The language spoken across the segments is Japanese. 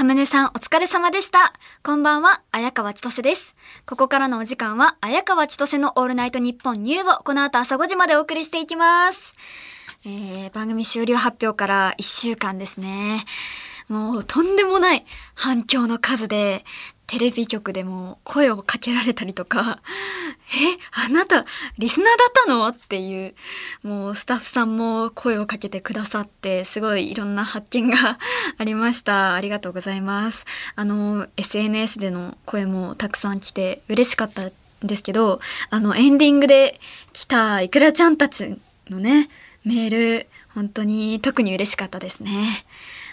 サムネさんお疲れ様でした。こんばんは、綾川千歳です。ここからのお時間は、綾川千歳のオールナイトニッポンニューをこの後朝5時までお送りしていきます。えー、番組終了発表から1週間ですね。もうとんでもない反響の数で、テレビ局でも声をかけられたりとか、え、あなた、リスナーだったの？っていう、もうスタッフさんも声をかけてくださって、すごいいろんな発見が ありました。ありがとうございます。あの、SNS での声もたくさん来て嬉しかったんですけど、あの、エンディングで来たいくらちゃんたちのね、メール、本当に特に嬉しかったですね。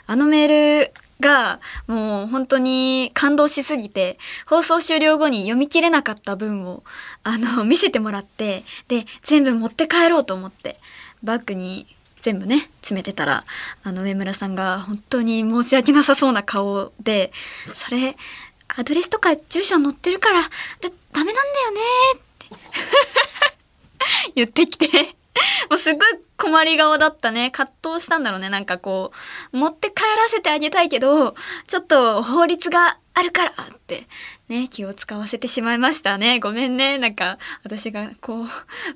あのメールがもう本当に感動しすぎて放送終了後に読み切れなかった文をあの 見せてもらってで全部持って帰ろうと思ってバッグに全部ね詰めてたらあの上村さんが本当に申し訳なさそうな顔で「それアドレスとか住所載ってるからだダメなんだよね」って。言ってきて。もうすごい困り顔だったね。葛藤したんだろうね。なんかこう、持って帰らせてあげたいけど、ちょっと法律があるからって、ね、気を使わせてしまいましたね。ごめんね。なんか、私がこう、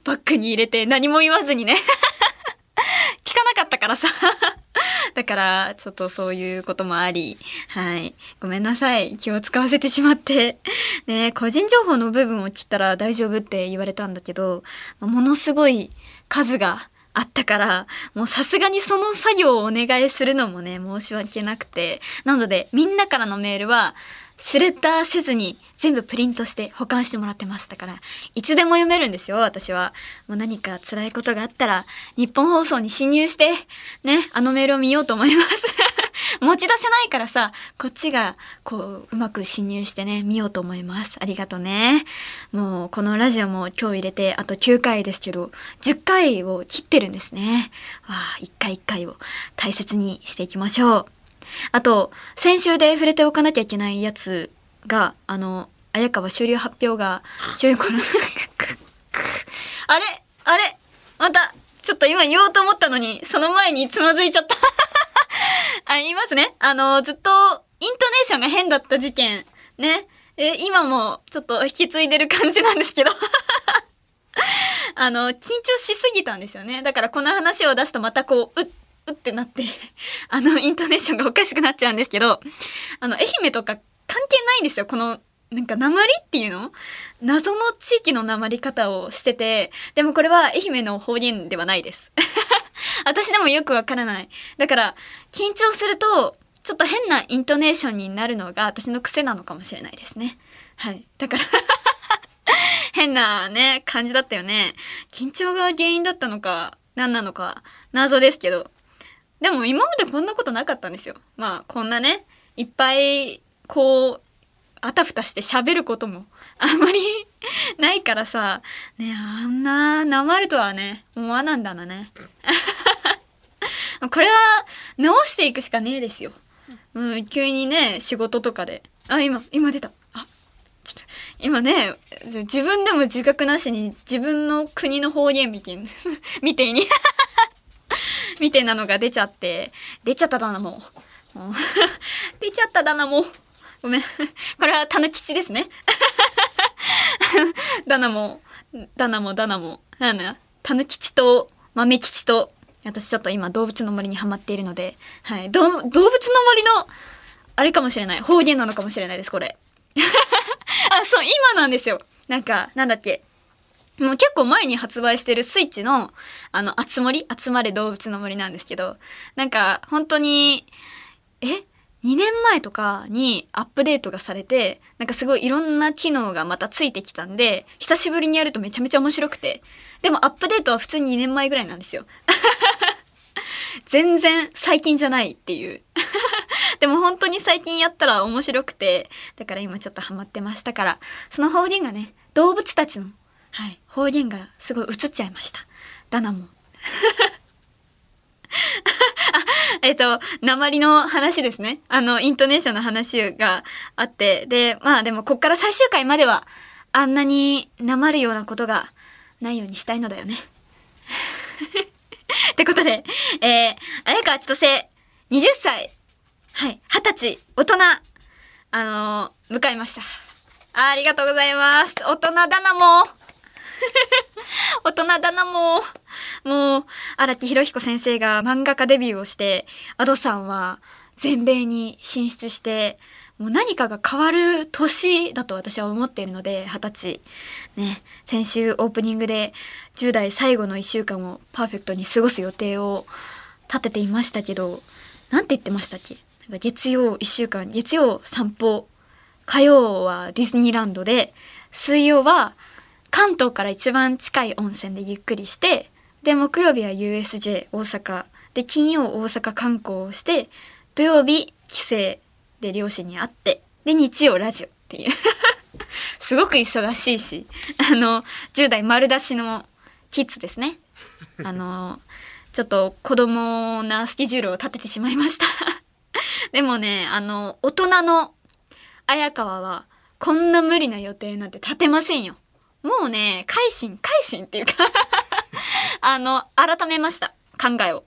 バッグに入れて何も言わずにね。聞かなかったからさ。だから、ちょっとそういうこともあり、はい。ごめんなさい。気を使わせてしまって。ね、個人情報の部分を切ったら大丈夫って言われたんだけど、ものすごい数があったから、もうさすがにその作業をお願いするのもね、申し訳なくて。なので、みんなからのメールは、シュレッダーせずに全部プリントして保管してもらってます。だから、いつでも読めるんですよ、私は。もう何か辛いことがあったら、日本放送に侵入して、ね、あのメールを見ようと思います。持ち出せないからさ、こっちが、こう、うまく侵入してね、見ようと思います。ありがとね。もう、このラジオも今日入れて、あと9回ですけど、10回を切ってるんですね。わあ、1回1回を大切にしていきましょう。あと、先週で触れておかなきゃいけないやつが、あの、綾川終了発表が、終了このあれ？あれ？また、ちょっと今言おうと思ったのに、その前につまずいちゃった。あ、言いますね。あの、ずっと、イントネーションが変だった事件、ね。え、今も、ちょっと引き継いでる感じなんですけど。あの、緊張しすぎたんですよね。だからこの話を出すとまたこう、うっ、うってなって、あの、イントネーションがおかしくなっちゃうんですけど、あの、愛媛とか関係ないんですよ。この、なんか、鉛っていうの？謎の地域の鉛り方をしてて、でもこれは愛媛の方言ではないです。私でもよくわからない。だから、緊張すると、ちょっと変なイントネーションになるのが私の癖なのかもしれないですね。はい。だから 変なね、感じだったよね。緊張が原因だったのか、何なのか、謎ですけど。でも今までこんなことなかったんですよ。まあ、こんなね、いっぱい、こう、あたふたして喋ることもあんまりないからさ、ね、あんな、なまるとはね、思わなんだなね。これは、直していくしかねえですよ。うん、急にね、仕事とかで。あ、今、今出た。あ、ちょっと、今ね、自分でも自覚なしに自分の国の方言みたいな、みたいに、みたいなのが出ちゃって、出ちゃっただな、もう 出ちゃっただな、もう。ごめん。これはたぬきちですね。ダナも、ダナもダナも、なんだ、たぬきちと豆吉と、私ちょっと今動物の森にハマっているので、はい、ど動物の森の、あれかもしれない。方言なのかもしれないです、これ。あ、そう、今なんですよ。なんか、なんだっけ。もう結構前に発売してるスイッチの、あの、集まり集まれ動物の森なんですけど、なんか、本当に、え？?2 年前とかにアップデートがされて、なんかすごいいろんな機能がまたついてきたんで、久しぶりにやるとめちゃめちゃ面白くて。でもアップデートは普通に2年前ぐらいなんですよ。全然最近じゃないっていう。でも本当に最近やったら面白くて、だから今ちょっとハマってましたから、その方言がね、動物たちの、はい、方言がすごい映っちゃいました。ダナも。えっ、と、鉛の話ですね。あの、イントネーションの話があって、で、まあでもこっから最終回までは、あんなに鉛るようなことがないようにしたいのだよね。ってことで、えー、綾川千歳、20歳。はい、二十歳、大人、あのー迎えました。ありがとうございます。大人だな、もう。大人だな、もう。もう、荒木博彦先生が漫画家デビューをして、アドさんは全米に進出して、もう何かが変わる年だと私は思っているので、二十歳。ね、先週オープニングで10代最後の1週間をパーフェクトに過ごす予定を立てていましたけど、なんて言ってましたっけ？月曜1週間、月曜散歩、火曜はディズニーランドで、水曜は関東から一番近い温泉でゆっくりして、で、木曜日は USJ 大阪、で、金曜大阪観光をして、土曜日帰省で両親に会って、で、日曜ラジオっていう。すごく忙しいし、あの、10代丸出しのキッズですね。あの、ちょっと子供なスケジュールを立ててしまいました。でもね、あの、大人の綾川は、こんな無理な予定なんて立てませんよ。もうね、改心、改心っていうか あの、改めました。考えを。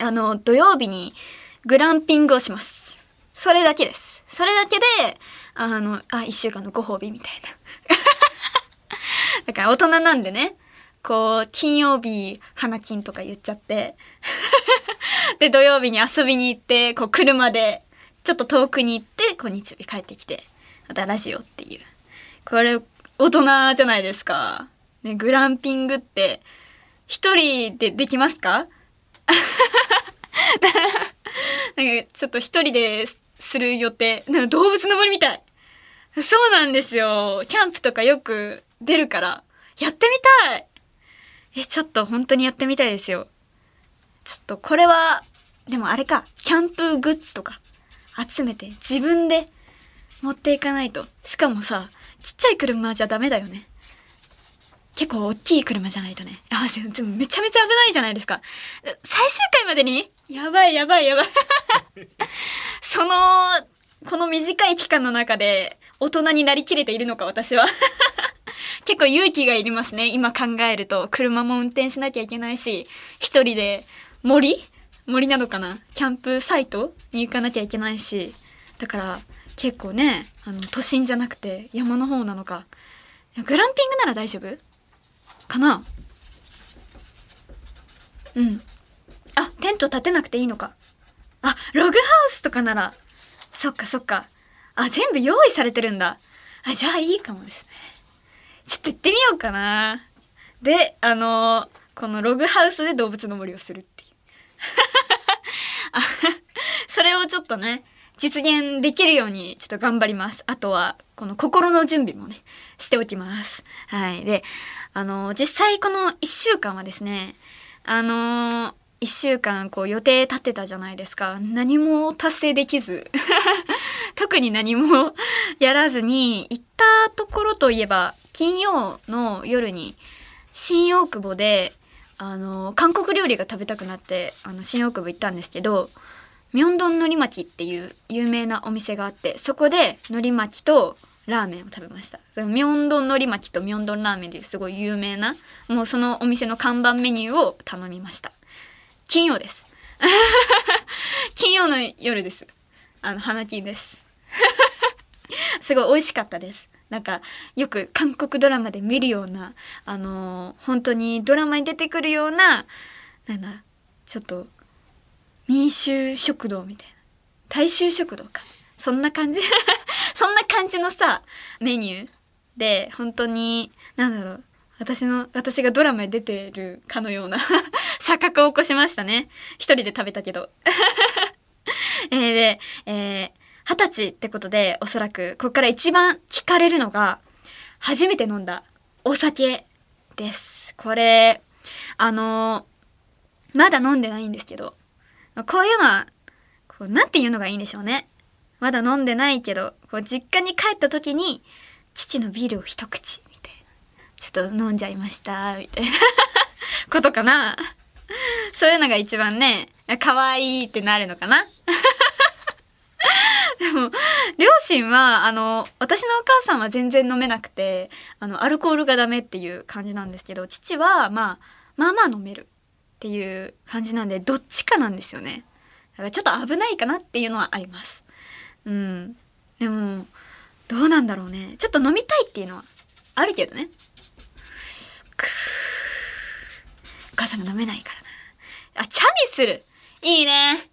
あの、土曜日にグランピングをします。それだけです。それだけで、あの、あ、一週間のご褒美みたいな。だから大人なんでね、こう、金曜日、花金とか言っちゃって、で、土曜日に遊びに行って、こう、車で、ちょっと遠くに行って、こう、日曜日帰ってきて、またラジオっていう。これ、大人じゃないですか。ね、グランピングって、一人でできますか？なんか、ちょっと一人でする予定。なんか動物の森みたい。そうなんですよ。キャンプとかよく出るから、やってみたいえ、ちょっと本当にやってみたいですよ。ちょっとこれは、でもあれか、キャンプグッズとか集めて自分で持っていかないと。しかもさ、ちっちゃい車じゃダメだよね。結構大きい車じゃないとね。あ、めちゃめちゃ危ないじゃないですか。最終回までに？やばいやばいやばい。その、この短い期間の中で大人になりきれているのか私は。結構勇気がいりますね。今考えると。車も運転しなきゃいけないし、一人で森？森なのかな？キャンプサイトに行かなきゃいけないし。だから結構ね、あの、都心じゃなくて山の方なのか。グランピングなら大丈夫？かな？うん。あ、テント立てなくていいのか。あ、ログハウスとかなら。そっかそっか。あ、全部用意されてるんだ。あ、じゃあいいかもですね。ちょっと行ってみようかな。で、あのこのログハウスで動物の森をするっていう。それをちょっとね、実現できるようにちょっと頑張ります。あとは、この心の準備もね、しておきます。はい。で、あの実際この1週間はですね、あの1週間こう予定立てたじゃないですか。何も達成できず。特に何もやらずに、行ったところといえば、金曜の夜に新大久保で、あの韓国料理が食べたくなって、あの、新大久保行ったんですけど、ミョンドンのり巻きっていう有名なお店があって、そこで海苔巻きとラーメンを食べました。そのミョンドン海苔巻きとミョンドンラーメンっていうすごい有名な、もうそのお店の看板メニューを頼みました。金曜です。金曜の夜です。あの、花金です。すごい美味しかったです。なんか、よく韓国ドラマで見るような、あのー本当にドラマに出てくるような、なんだ、ちょっと、民衆食堂みたいな。大衆食堂か。そんな感じ？そんな感じのさ、メニューで、本当に、なんだろう。私の、私がドラマに出てるかのような 錯覚を起こしましたね。一人で食べたけど。えーで、えー二十歳ってことで、おそらく、ここから一番聞かれるのが、初めて飲んだお酒です。これ、あのまだ飲んでないんですけど、こういうのは、こう、なんて言うのがいいんでしょうね。まだ飲んでないけど、こう、実家に帰った時に、父のビールを一口、みたいな。ちょっと飲んじゃいました、みたいな ことかな。そういうのが一番ね、可愛いってなるのかな。でも、両親は、あの、私のお母さんは全然飲めなくて、あの、アルコールがダメっていう感じなんですけど、父は、まあ、まあまあ飲めるっていう感じなんで、どっちかなんですよね。だからちょっと危ないかなっていうのはあります。うん。でもどうなんだろうね。ちょっと飲みたいっていうのはあるけどね。くお母さんが飲めないからな。あチャミスルいいね。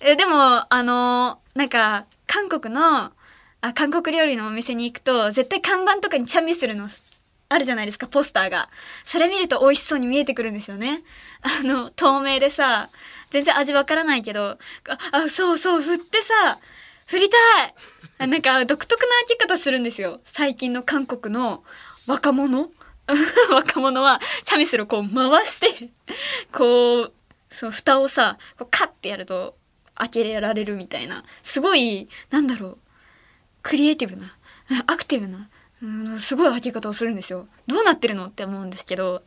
えでもあのなんか韓国のあ韓国料理のお店に行くと絶対看板とかにチャミスルのあるじゃないですかポスターが。それ見ると美味しそうに見えてくるんですよね。あの透明でさ全然味わからないけどああそうそう振ってさ振りたい。なんか独特な開け方するんですよ。最近の韓国の若者。若者はチャミスルをこう回してこうその蓋をさこうカッてやると開けられるみたいな。すごいなんだろう。クリエイティブなアクティブなうんすごい開け方をするんですよ。どうなってるのって思うんですけど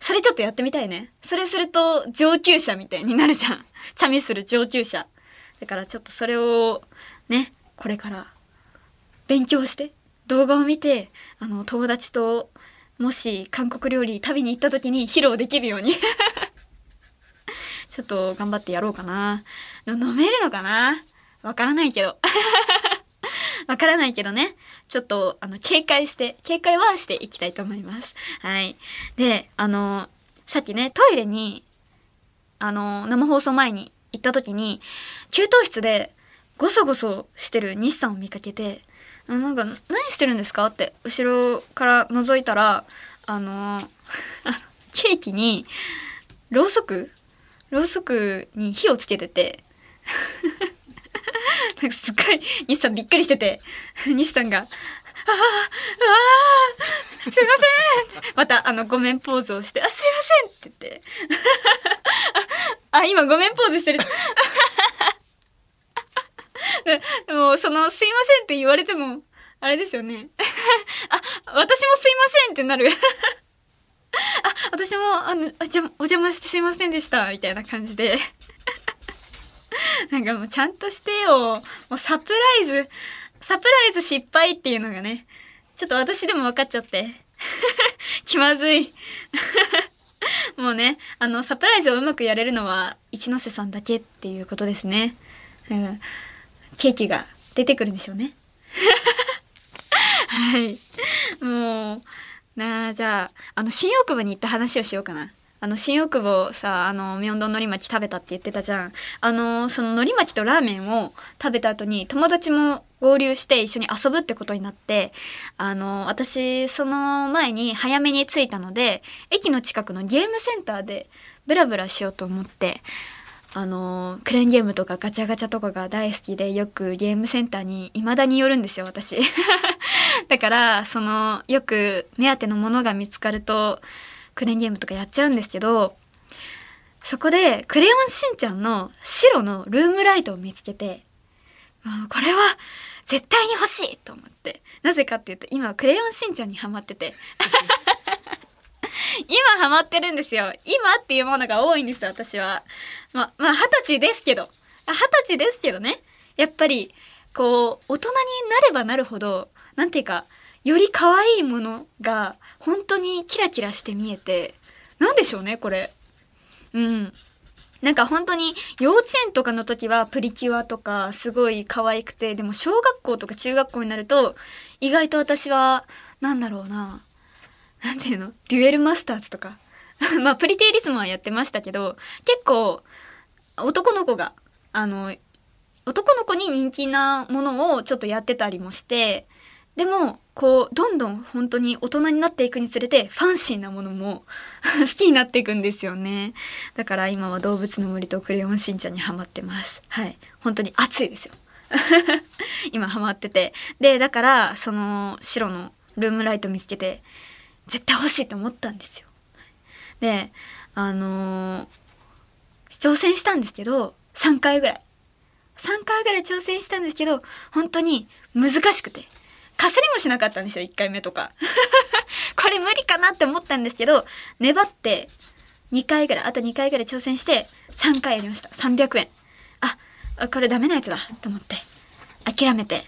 それちょっとやってみたいね。それすると上級者みたいになるじゃん。チャミする上級者。だからちょっとそれをねこれから勉強して動画を見てあの友達ともし韓国料理食べに行った時に披露できるように。ちょっと頑張ってやろうかな。飲めるのかな？わからないけど。わからないけどね。ちょっとあの警戒して警戒はしていきたいと思います。はい。であのさっきねトイレにあの生放送前に行った時に給湯室でゴソゴソしてる西さんを見かけてなんか「何してるんですか?」って後ろから覗いたらあの ケーキにろうそく？ろうそくに火をつけてて。なんかすっごい西さんびっくりしてて。西さんが「あああすいません」またあのごめんポーズをして「あすいません」って言って。あ今ごめんポーズしてる。でもその「すいません」って言われてもあれですよね。あ私もすいませんってなる。あ私もあのあじゃお邪魔してすいませんでしたみたいな感じで。なんかもうちゃんとしてよ。もうサプライズサプライズ失敗っていうのがねちょっと私でも分かっちゃって。気まずい。もうねあのサプライズをうまくやれるのは一ノ瀬さんだけっていうことですね、うん、ケーキが出てくるんでしょうね。はい。もうなあじゃああの新大久保に行った話をしようかな。あの新大久保さあの明洞のり巻食べたって言ってたじゃん。あのそののり巻とラーメンを食べた後に友達も合流して一緒に遊ぶってことになってあの私その前に早めに着いたので駅の近くのゲームセンターでブラブラしようと思ってあのクレーンゲームとかガチャガチャとかが大好きでよくゲームセンターに未だに寄るんですよ私。だからそのよく目当てのものが見つかるとクレーンゲームとかやっちゃうんですけどそこで「クレヨンしんちゃん」の白のルームライトを見つけてこれは絶対に欲しいと思って。なぜかっていうと今クレヨンしんちゃんにハマってて。今ハマってるんですよ。今っていうものが多いんです私は。ままあ二十歳ですけど。二十歳ですけどね。やっぱりこう大人になればなるほどなんていうかより可愛いものが本当にキラキラして見えて何でしょうねこれ。うん。なんか本当に幼稚園とかの時はプリキュアとかすごい可愛くてでも小学校とか中学校になると意外と私はなんだろうななんていうのデュエルマスターズとか。まあプリティリスモはやってましたけど結構男の子があの男の子に人気なものをちょっとやってたりもしてでもこうどんどん本当に大人になっていくにつれてファンシーなものも 好きになっていくんですよね。だから今は動物の森とクレヨンしんちゃんにハマってます。はい。本当に熱いですよ。今ハマってて。でだからその白のルームライト見つけて絶対欲しいと思ったんですよ。であのー、挑戦したんですけど3回ぐらい。3回ぐらい挑戦したんですけど本当に難しくて。かすりもしなかったんですよ1回目とか。これ無理かなって思ったんですけど粘って2回ぐらいあと2回ぐらい挑戦して3回やりました。300円。あこれダメなやつだと思って。諦めて。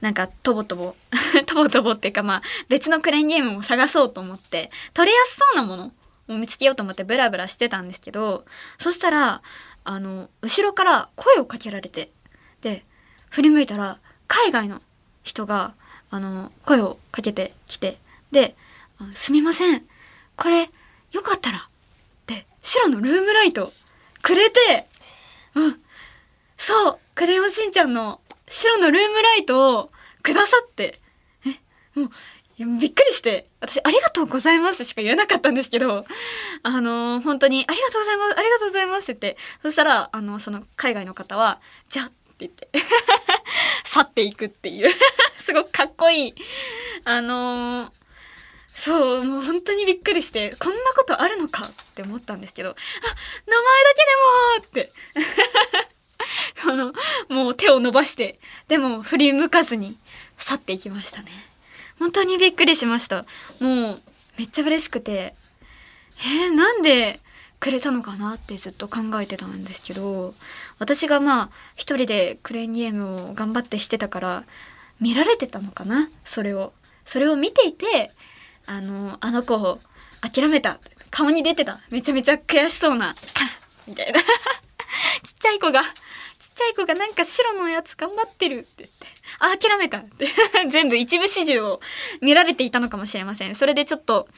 なんかとぼとぼ。とぼとぼっていうかまあ別のクレーンゲームも探そうと思って。取れやすそうなものを見つけようと思ってブラブラしてたんですけどそしたらあの後ろから声をかけられて。で振り向いたら海外の人があの声をかけてきてで「すみません。これよかったら」って白のルームライトくれてうん。そうクレヨンしんちゃんの白のルームライトをくださって。えもうびっくりして。私ありがとうございますしか言えなかったんですけどあの本当にありがとうございますありがとうございますって言って。そしたらあのその海外の方はじゃあ言って。去っていくっていう。すごくかっこいい。あのそうもう本当にびっくりしてこんなことあるのかって思ったんですけどあ名前だけでもって。あのもう手を伸ばしてでも振り向かずに去っていきましたね。本当にびっくりしました。もうめっちゃ嬉しくて。えー、なんでくれたのかなってずっと考えてたんですけど私がまあ一人でクレーンゲームを頑張ってしてたから見られてたのかな？それを。それを見ていてあのあの子諦めた。顔に出てた。めちゃめちゃ悔しそうな。みたいな。ちっちゃい子が。ちっちゃい子がなんか白のやつ頑張ってるって言って。あ諦めた。っ て全部一部始終を見られていたのかもしれません。それでちょっと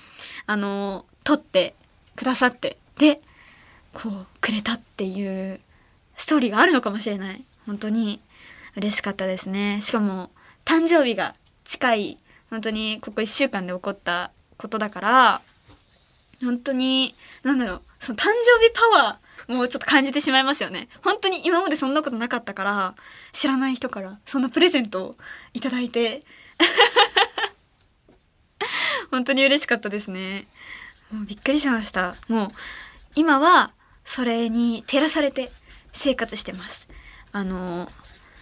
あの撮ってくださって。でこうくれたっていうストーリーがあるのかもしれない。本当に嬉しかったですね。しかも誕生日が近い本当にここ1週間で起こったことだから本当に何だろうその誕生日パワーもうちょっと感じてしまいますよね。本当に今までそんなことなかったから知らない人からそんなプレゼントをいいて 本当に嬉しかったですね。もうびっくりしました。もう今はそれに照らされて生活してます。あの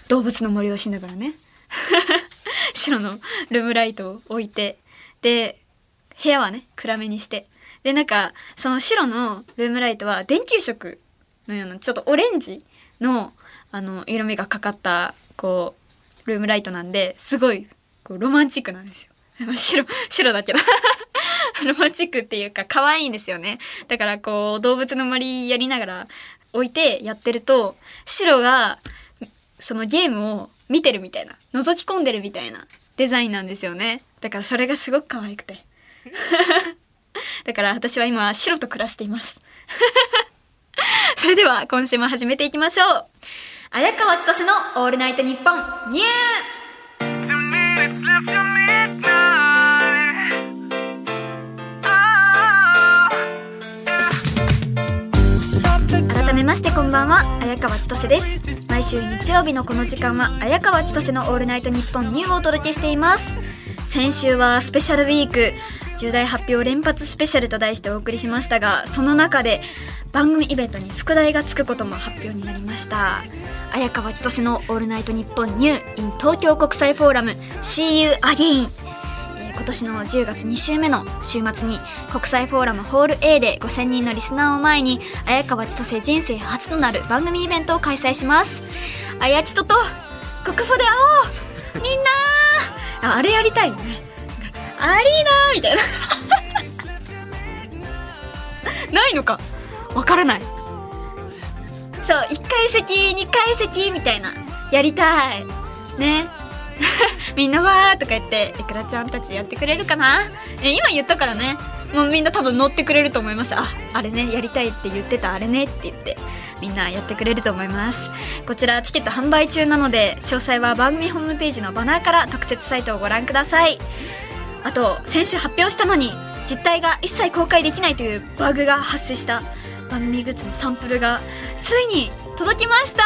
動物の森をしながらね。白のルームライトを置いてで部屋はね暗めにして。でなんかその白のルームライトは電球色のようなちょっとオレンジのあの色味がかかったこうルームライトなんですごいこうロマンチックなんですよ。白白だけど。ロマチックっていうか可愛いんですよね。だからこう動物の森やりながら置いてやってると白がそのゲームを見てるみたいな覗き込んでるみたいなデザインなんですよね。だからそれがすごく可愛くて。だから私は今白と暮らしています。それでは今週も始めていきましょう。綾川千歳のオールナイトニッポンニューましてこんばんは。綾川千歳です。毎週日曜日のこの時間は綾川千歳のオールナイトニッポンニューをお届けしています。先週はスペシャルウィーク重大発表連発スペシャルと題してお送りしましたがその中で番組イベントに副題がつくことも発表になりました。綾川千歳の「オールナイトニッポンニュー in 東京国際フォーラム See You Again」今年の10月2週目の週末に国際フォーラムホール A で5000人のリスナーを前に綾川千歳人生初となる番組イベントを開催します。綾千とと国フォで会おう。みんなあれやりたいよねアリーナみたいな。ないのか。わからない。そう1階席2階席みたいな。やりたい。ね。みんなわーとか言っていくらちゃんたちやってくれるかな？え今言ったからね。もうみんな多分乗ってくれると思います。ああれねやりたいって言ってたあれねって言って。みんなやってくれると思います。こちらチケット販売中なので詳細は番組ホームページのバナーから特設サイトをご覧ください。あと先週発表したのに実態が一切公開できないというバグが発生した番組グッズのサンプルがついに届きました。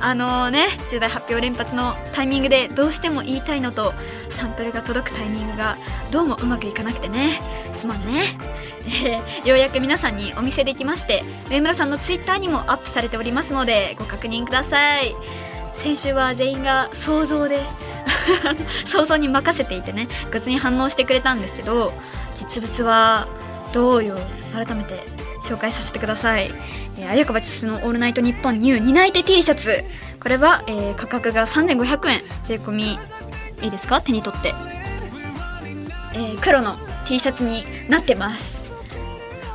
あのね重大発表連発のタイミングでどうしても言いたいのとサンプルが届くタイミングがどうもうまくいかなくてね。すまんね、えー、ようやく皆さんにお見せできまして上村さんのツイッターにもアップされておりますのでご確認ください。先週は全員が想像で 想像に任せていてねグッズに反応してくれたんですけど実物はどうよ改めて紹介させてください。えー、綾川千の「オールナイトニッポンニュー担い手 T シャツ」これは、えー、価格が3500円。税込みいいですか？手に取って、えー、黒の T シャツになってます。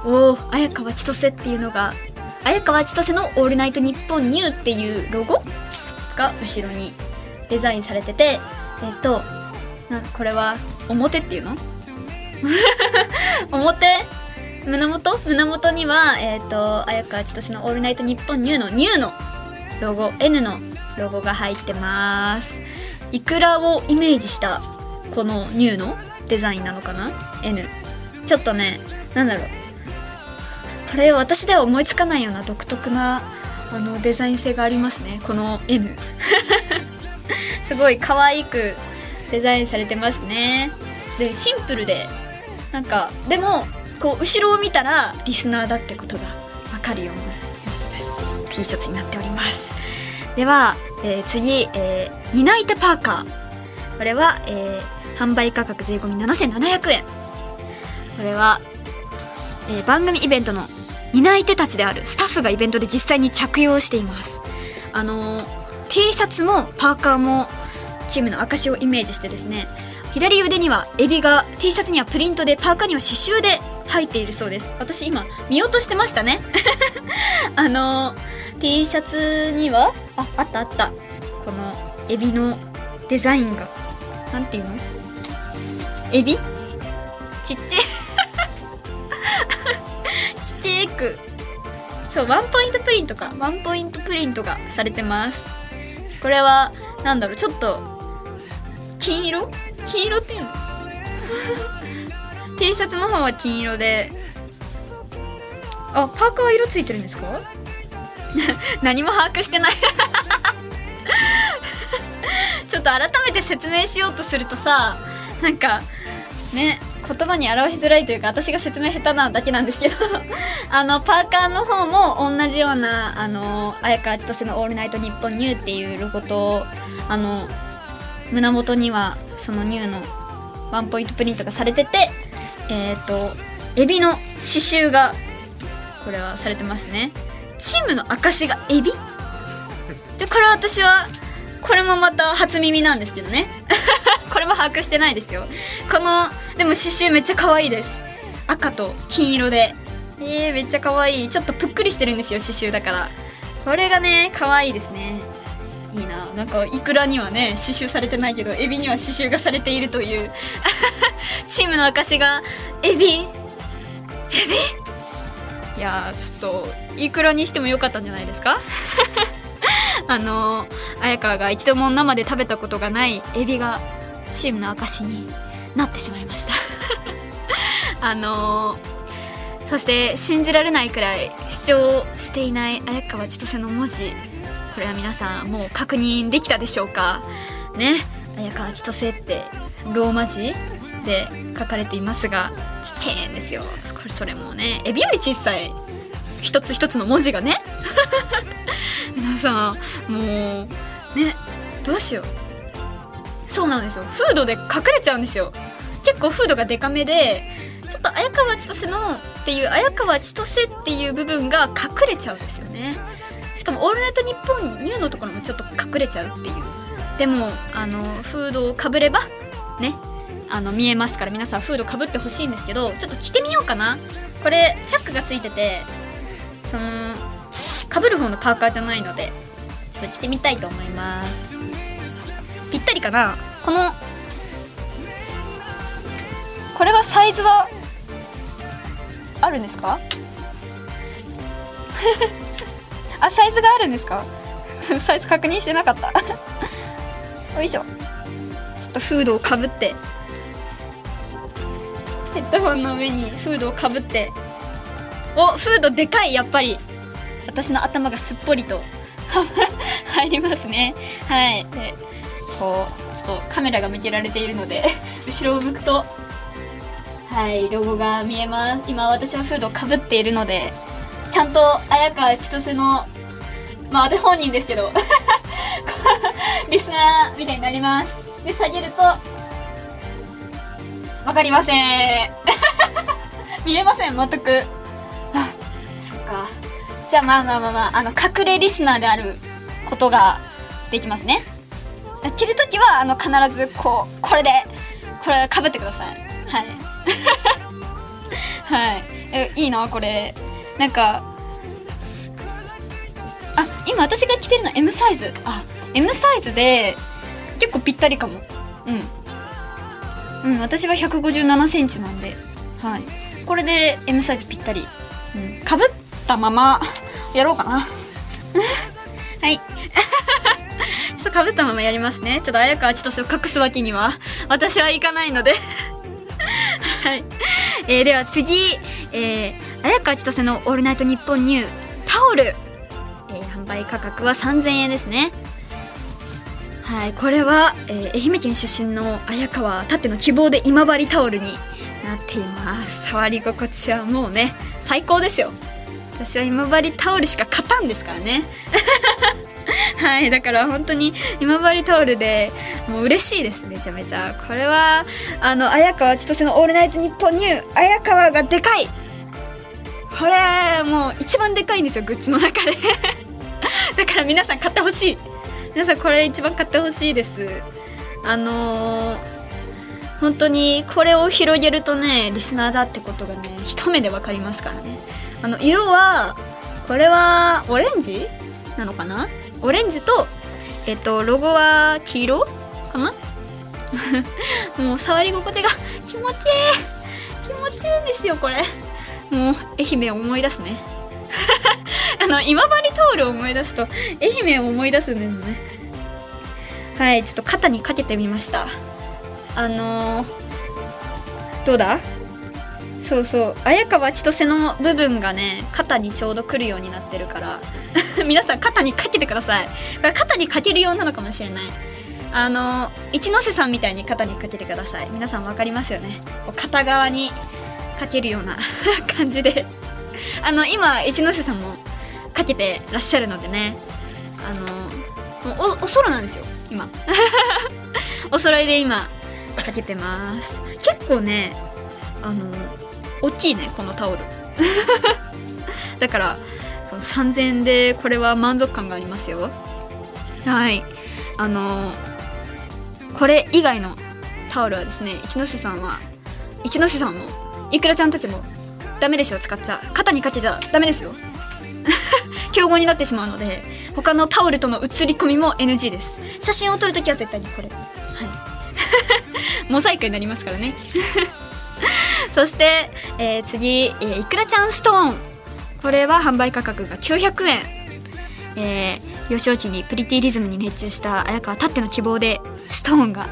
おお綾川千歳っていうのが綾川千歳の「オールナイトニッポンニュー」っていうロゴ？が後ろにデザインされててえっとなこれは表っていうの？表？胸元？胸元にはえっ、と綾川千歳の「オールナイトニッポンニュー」の「ニュー」のロゴ N のロゴが入ってます。イクラをイメージしたこのニューのデザインなのかな？N ちょっとねなんだろう。これ私では思いつかないような独特なあのデザイン性がありますね。この N すごい可愛くデザインされてますね。でシンプルでなんかでもこう後ろを見たらリスナーだってことが分かるようなやつです。T シャツになっております。では、えー次、えー担い手パーカー。これは、えー販売価格税込み7700円。これは、えー番組イベントの担い手たちであるスタッフがイベントで実際に着用しています。あのー T シャツもパーカーもチームの証をイメージしてですね左腕にはエビが T シャツにはプリントでパーカーには刺繍で入っているそうです。私今見落としてましたね。あの T シャツにはああったあった。このエビのデザインが。なんていうの？エビ？ちっちゃい。ちっちゃく。そうワンポイントプリントか。ワンポイントプリントがされてます。これはなんだろうちょっと金色？金色っていうの？T シャツの方は金色で。あパーカーは色ついてるんですか？何も把握してない。ちょっと改めて説明しようとするとさなんかね言葉に表しづらいというか私が説明下手なだけなんですけど あのパーカーの方も同じようなあの綾川千歳の「オールナイトニッポンニュー」っていうロゴとあの胸元にはそのニューのワンポイントプリントがされててえっ、とエビの刺繍がこれはされてますね。チームの証がエビ？でこれ私はこれもまた初耳なんですけどね。これも把握してないですよ。このでも刺繍めっちゃ可愛いです。赤と金色で。えー、めっちゃ可愛い。ちょっとぷっくりしてるんですよ刺繍だから。これがね可愛いですねいいな。なんかイクラにはね刺繍されてないけどエビには刺繍がされているという。チームの証がエビ？エビ？いやちょっとイクラにしてもよかったんじゃないですか？あの綾川が一度も生で食べたことがないエビがチームの証になってしまいました。あのそして信じられないくらい主張していない綾川千歳の文字。これは皆さんもう確認できたでしょうか？ね？綾川千歳ってローマ字で書かれていますがちっちゃいんですよ。これそれもねエビより小さい一つ一つの文字がね。皆さんもうねどうしよう。そうなんですよ。フードで隠れちゃうんですよ。結構フードがデカめでちょっと綾川千歳のっていう綾川千歳っていう部分が隠れちゃうんですよね。しかも「オールナイトニッポン」ニューのところもちょっと隠れちゃうっていう。でもあのフードをかぶればねあの見えますから皆さんフードかぶってほしいんですけどちょっと着てみようかな。これチャックがついててそのかぶる方のパーカーじゃないのでちょっと着てみたいと思います。ぴったりかな。このこれはサイズはあるんですか？あサイズがあるんですか？サイズ確認してなかった。よいしょ。ちょっとフードをかぶって。ヘッドホンの上にフードをかぶって。おフードでかいやっぱり。私の頭がすっぽりと。入りますね。はい。でこうちょっとカメラが向けられているので後ろを向くと。はいロゴが見えます。今私はフードをかぶっているので。ちゃんと綾川千歳のまあ私本人ですけど リスナーみたいになります。で下げるとわかりません。見えません全く。あそっか。じゃあまあまあまあまああの隠れリスナーであることができますね。着るときはあの必ずこうこれでこれかぶってください。はい。はい。えいいなこれ。なんかあ今私が着てるの M サイズ。あ M サイズで結構ぴったりかも。うん。うん私は1 5 7センチなんで。はい。これで M サイズぴったり。うん。かぶったまま やろうかな。はい。ちょっとかぶったままやりますね。ちょっと綾川千歳を隠すわけには。私はいかないので。はい、えー、では次、えー、綾川千歳の「オールナイトニッポンニュー」タオル、えー、販売価格は3000円ですね。はいこれは、えー、愛媛県出身の綾川たっての希望で今治タオルになっています。触り心地はもうね最高ですよ。私は今治タオルしか勝たんですからね。はいだから本当に今治タオルでもう嬉しいですめちゃめちゃ。これはあの綾川千歳の「オールナイトニッポンニュー」綾川がでかいこれもう一番でかいんですよグッズの中で。だから皆さん買ってほしい。皆さんこれ一番買ってほしいです。あのー、本当にこれを広げるとねリスナーだってことがね一目で分かりますからね。あの色はこれはオレンジ？なのかな？オレンジとえっとロゴは黄色かな？もう触り心地が気持ちいい。気持ちいいんですよこれ。もう愛媛を思い出すね。あの今治タオルを思い出すと愛媛を思い出すんですね。はいちょっと肩にかけてみました。あのー、どうだ？そうそう。綾川千歳の部分がね肩にちょうどくるようになってるから。皆さん肩にかけてください。これ肩にかけるようなのかもしれない。あの一ノ瀬さんみたいに肩にかけてください。皆さん分かりますよね。片側にかけるような 感じで。あの今一ノ瀬さんもかけてらっしゃるのでね。あのおおソロなんですよ今。お揃いで今かけてます。結構ねあの大きいねこのタオル。だから3000円でこれは満足感がありますよ。はい。あのこれ以外のタオルはですね一ノ瀬さんは一ノ瀬さんもいくらちゃんたちもダメですよ使っちゃ。肩にかけちゃダメですよ。競合になってしまうので他のタオルとの写り込みも NG です。写真を撮るときは絶対にこれ。はい。モザイクになりますからね。そして、えー、次、えー、いくらちゃんストーン。これは販売価格が900円えー、幼少期にプリティリズムに熱中した綾川たっての希望でストーンが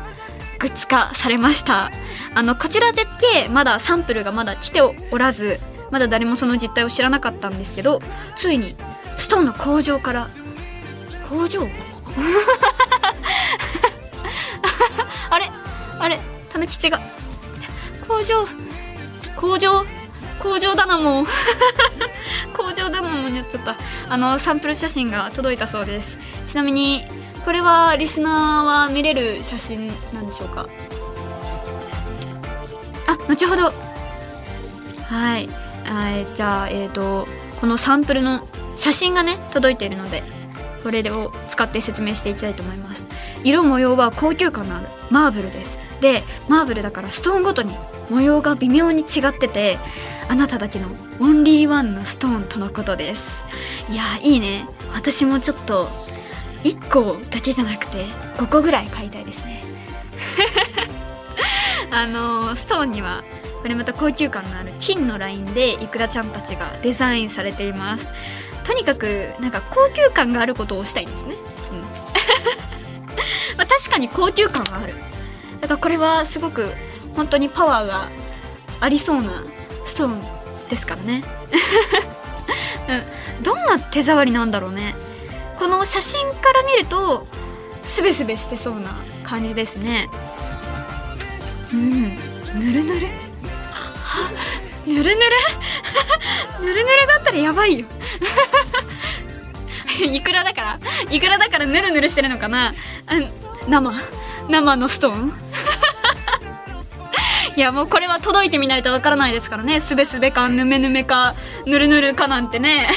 グッズ化されました。あのこちらでけまだサンプルがまだ来ておらずまだ誰もその実態を知らなかったんですけどついにストーンの工場から工場？あれ？あれ？たぬきちが工場？工場？工場だなもう 工場だなもんやっちゃった。あのサンプル写真が届いたそうです。ちなみにこれはリスナーは見れる写真なんでしょうか？あ後ほど。はい。あじゃあえっ、ー、とこのサンプルの写真がね届いているのでこれを使って説明していきたいと思います。色模様は高級感のあるマーブルです。でマーブルだからストーンごとに模様が微妙に違っててあなただけのオンリーワンのストーンとのことです。いやいいね。私もちょっと1個だけじゃなくて5個ぐらい買いたいですね。あのストーンにはこれまた高級感のある金のラインでいくらちゃんたちがデザインされています。とにかくなんか高級感があることをしたいんですね、うん。まあ、確かに高級感はある。だからこれはすごく本当にパワーがありそうなストーンですからね、うん、どんな手触りなんだろうね。この写真から見るとすべすべしてそうな感じですね。うん。ぬるぬる？ぬるぬる？ぬるぬるだったらやばいよ。いくらだから？いくらだからぬるぬるしてるのかな？生。生のストーン？いやもうこれは届いてみないとわからないですからね。すべすべかぬめぬめかぬるぬるかなんてね。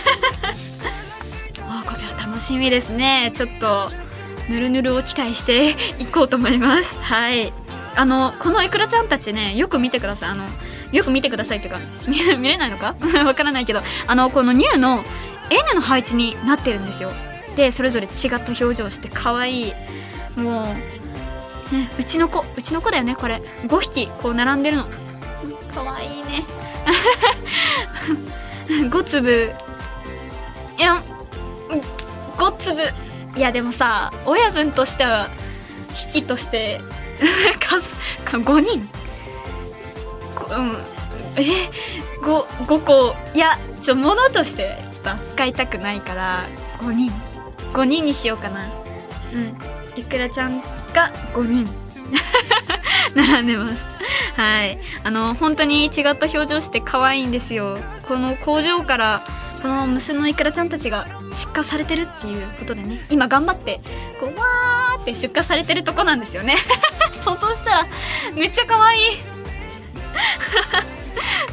これは楽しみですね。ちょっとぬるぬるを期待して いこうと思います。はい。あのこのいくらちゃんたちねよく見てください。あのよく見てくださいっていうか 見れないのか？わからないけど。あのこのニューの N の配置になってるんですよ。でそれぞれ違った表情して可愛い。もうねうちの子うちの子だよねこれ。5匹こう並んでるの。可愛いね。5粒。いや5粒いやでもさ親分としては引きとして数5人うん。え？5, 5個いやちょ物としてちょっと扱いたくないから5人5人にしようかな。うん。いくらちゃんが5人 並んでます。はい。あの本当に違った表情して可愛いんですよ。この工場からこの娘のいくらちゃんたちが出荷されてるっていうことでね今頑張ってこうわーって出荷されてるとこなんですよね。想像したらめっちゃ可愛い。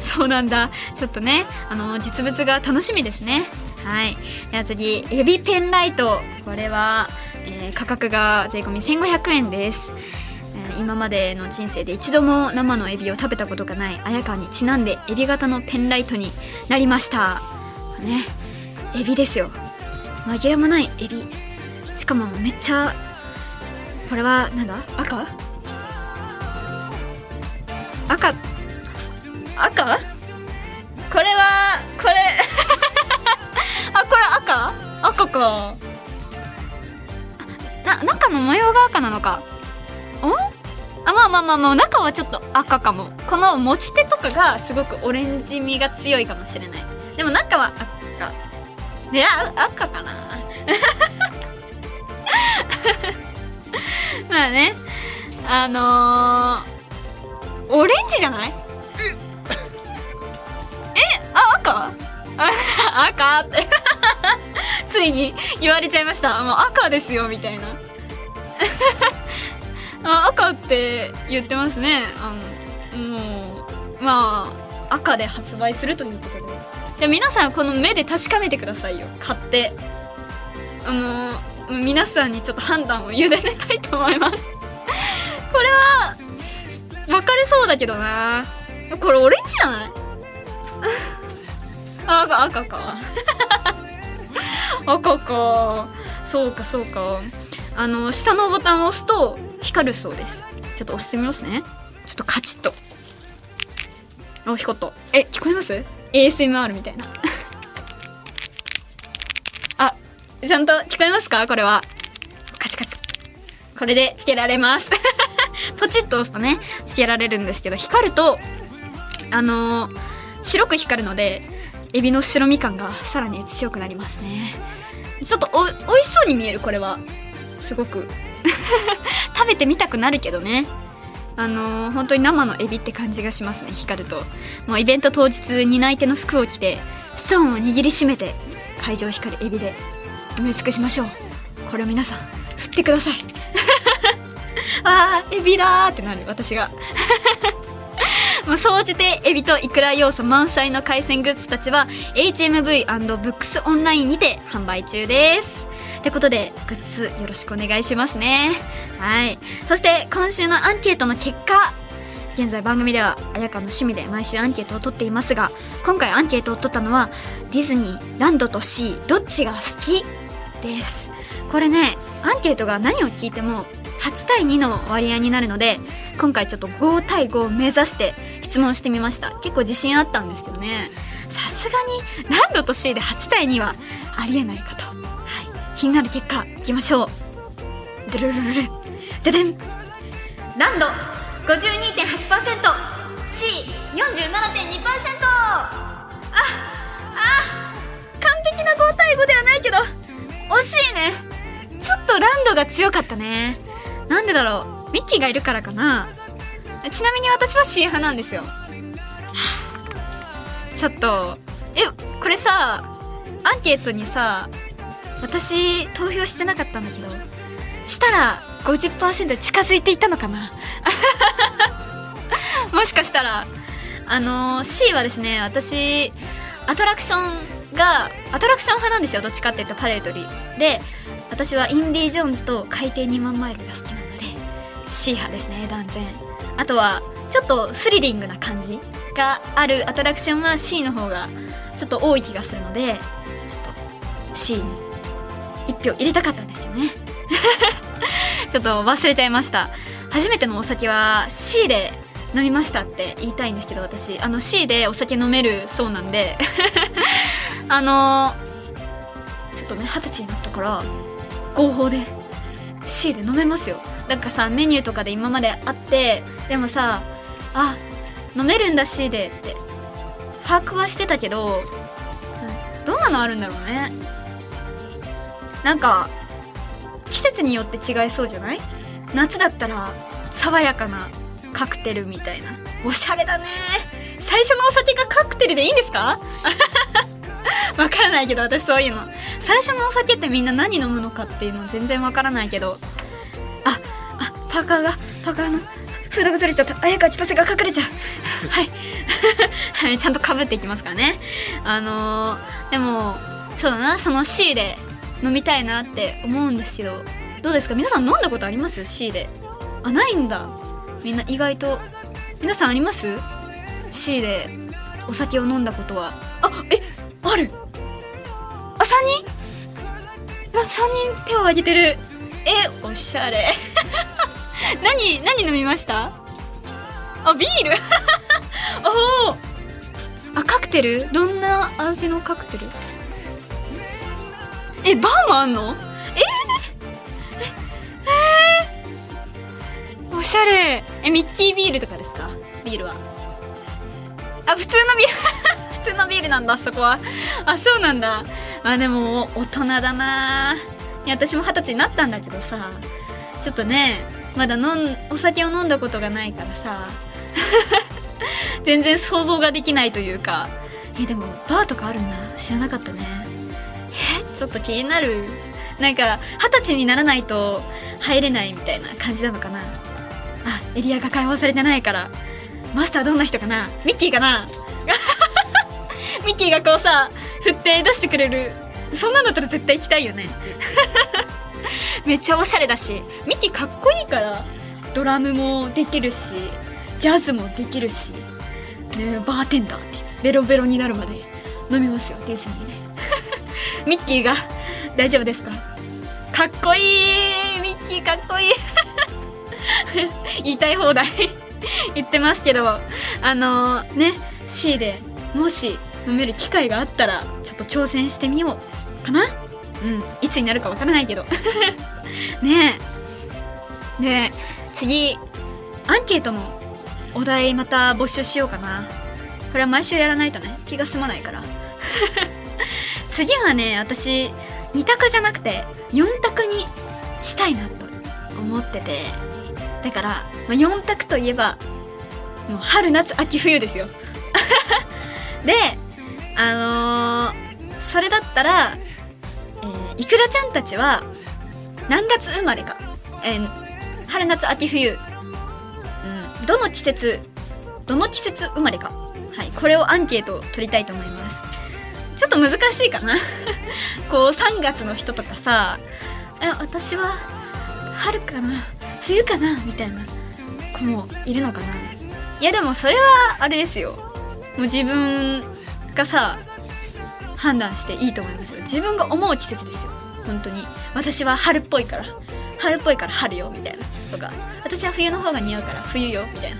そうなんだ。ちょっとねあの実物が楽しみですね。はい。では次エビペンライト。これは、えー、価格が税込1500円です。今までの人生で一度も生のエビを食べたことがない綾香にちなんでエビ型のペンライトになりました。ね。エビですよ。紛れもないエビ。しかもめっちゃこれはなんだ？赤？赤？赤？これはこれ。あこれ赤？赤か。な中の模様が赤なのか。んあまあまあまあまあ中はちょっと赤かも。この持ち手とかがすごくオレンジ味が強いかもしれない。でも中は赤。いや赤かな。まあねあのー、オレンジじゃない？え。あ赤？赤って。ついに言われちゃいました。もう赤ですよみたいな。あ赤って言ってますね。あのもうまあ赤で発売するということでで皆さんこの目で確かめてくださいよ。買って。あの皆さんにちょっと判断を委ねたいと思います。これは分かれそうだけどな。これオレンジじゃない？赤赤か。赤か。そうかそうか。あの下のボタンを押すと光るそうです。ちょっと押してみますね。ちょっとカチッと。あ光った。え聞こえます？ASMR みたいな。あちゃんと聞こえますか？これは。カチカチ。これでつけられます。ポチッと押すとねつけられるんですけど光るとあのー、白く光るのでエビの白身感がさらに強くなりますね。ちょっとお美味しそうに見えるこれは。すごく。食べてみたくなるけどね。あのー、本当に生のエビって感じがしますね光ると。もうイベント当日担い手の服を着てストーンを握りしめて会場光るエビで。埋め尽くしましょう。これを皆さん振ってください。あーエビだーってなる私が。もう総じてエビとイクラ要素満載の海鮮グッズたちは HMV&BOOKS オンラインにて販売中です。ってことでグッズよろしくお願いしますね。はい。そして今週のアンケートの結果。現在番組では綾香の趣味で毎週アンケートを取っていますが今回アンケートを取ったのはディズニーランドとシーどっちが好きです。これねアンケートが何を聞いても8対2の割合になるので今回ちょっと5対5を目指して質問してみました。結構自信あったんですよね。さすがにランドと C で8対2はありえないかと。気になる結果いきましょう。ドゥルルルルででん。ランド 52.8%C47.2% ああ完璧な5対5ではないけど惜しいね。ちょっとランドが強かったね。なんでだろう。ミッキーがいるからかな。ちなみに私は C 派なんですよ。ちょっとえこれさアンケートにさ私投票してなかったんだけどしたら50%近づいていたのかな？もしかしたらあの、C はですね私アトラクションがアトラクション派なんですよどっちかっていうとパレードリーで私はインディ・ージョーンズと海底2万マイルが好きなので C 派ですね断然。あとはちょっとスリリングな感じがあるアトラクションは C の方がちょっと多い気がするのでちょっと C に一票入れたかったんですよね。ちょっと忘れちゃいました。初めてのお酒は C で飲みましたって言いたいんですけど私あの C でお酒飲めるそうなんで。あのちょっとね二十歳になったから合法で C で飲めますよ。なんかさメニューとかで今まであってでもさあ飲めるんだ C でって把握はしてたけどどんなのあるんだろうね。なんか季節によって違いそうじゃない？夏だったら爽やかなカクテルみたいな。おしゃれだね。最初のお酒がカクテルでいいんですか？わからないけど私そういうの。最初のお酒ってみんな何飲むのかっていうの全然わからないけど。ああパーカーがパーカーのフードが取れちゃった。綾香千歳が隠れちゃう。はい。はいちゃんとかぶっていきますからね。あのー、でもそうだな。その C で飲みたいなって思うんですけどどうですか？皆さん飲んだことあります？C で。あないんだ。みんな意外と。皆さんあります？C で。お酒を飲んだことは。あえある。あ三人？あ三人手を挙げてる。えおしゃれ。何何飲みました？あビール。おおあカクテル？どんな味のカクテル？えバーもあんの？えー、えー、おしゃれ。えミッキービールとかですか？ビールは。あ普通のビール。普通のビールなんだそこは。あそうなんだ。あでも大人だな。いや私も二十歳になったんだけどさ。ちょっとねまだ飲んお酒を飲んだことがないからさ。全然想像ができないというか。えでもバーとかあるんだ。知らなかったね。えちょっと気になるなんか二十歳にならないと入れないみたいな感じなのかな。あエリアが開放されてないからマスターどんな人かな。ミッキーかな。ミッキーがこうさ振って出してくれる。そんなんだったら絶対行きたいよね。めっちゃおしゃれだしミッキーかっこいいからドラムもできるしジャズもできるし、ね、バーテンダーってベロベロになるまで飲みますよディズニーで。ミッキーが大丈夫ですか？かっこいい！ミッキーかっこいい！言いたい放題。言ってますけどあのー、ね C でもし飲める機会があったらちょっと挑戦してみようかな？うんいつになるかわからないけど。ねえ。で次アンケートのお題また募集しようかな。これは毎週やらないとね気が済まないから。次はね私2択じゃなくて4択にしたいなと思ってて。だから、まあ、4択といえばもう春夏秋冬ですよ。であのー、それだったら、えー、いくらちゃんたちは何月生まれか、えー、春夏秋冬、うん、どの季節どの季節生まれか。はいこれをアンケートを取りたいと思います。ちょっと難しいかな。こう3月の人とかさえ私は春かな冬かなみたいな子もいるのかな。いやでもそれはあれですよ。もう自分がさ判断していいと思いますよ。自分が思う季節ですよ。本当に。私は春っぽいから。春っぽいから春よみたいな。とか。私は冬の方が似合うから冬よみたいな。